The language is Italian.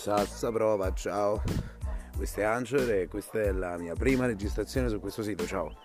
Sassa prova, ciao. Questo è Anchor e questa è la mia prima registrazione su questo sito, ciao.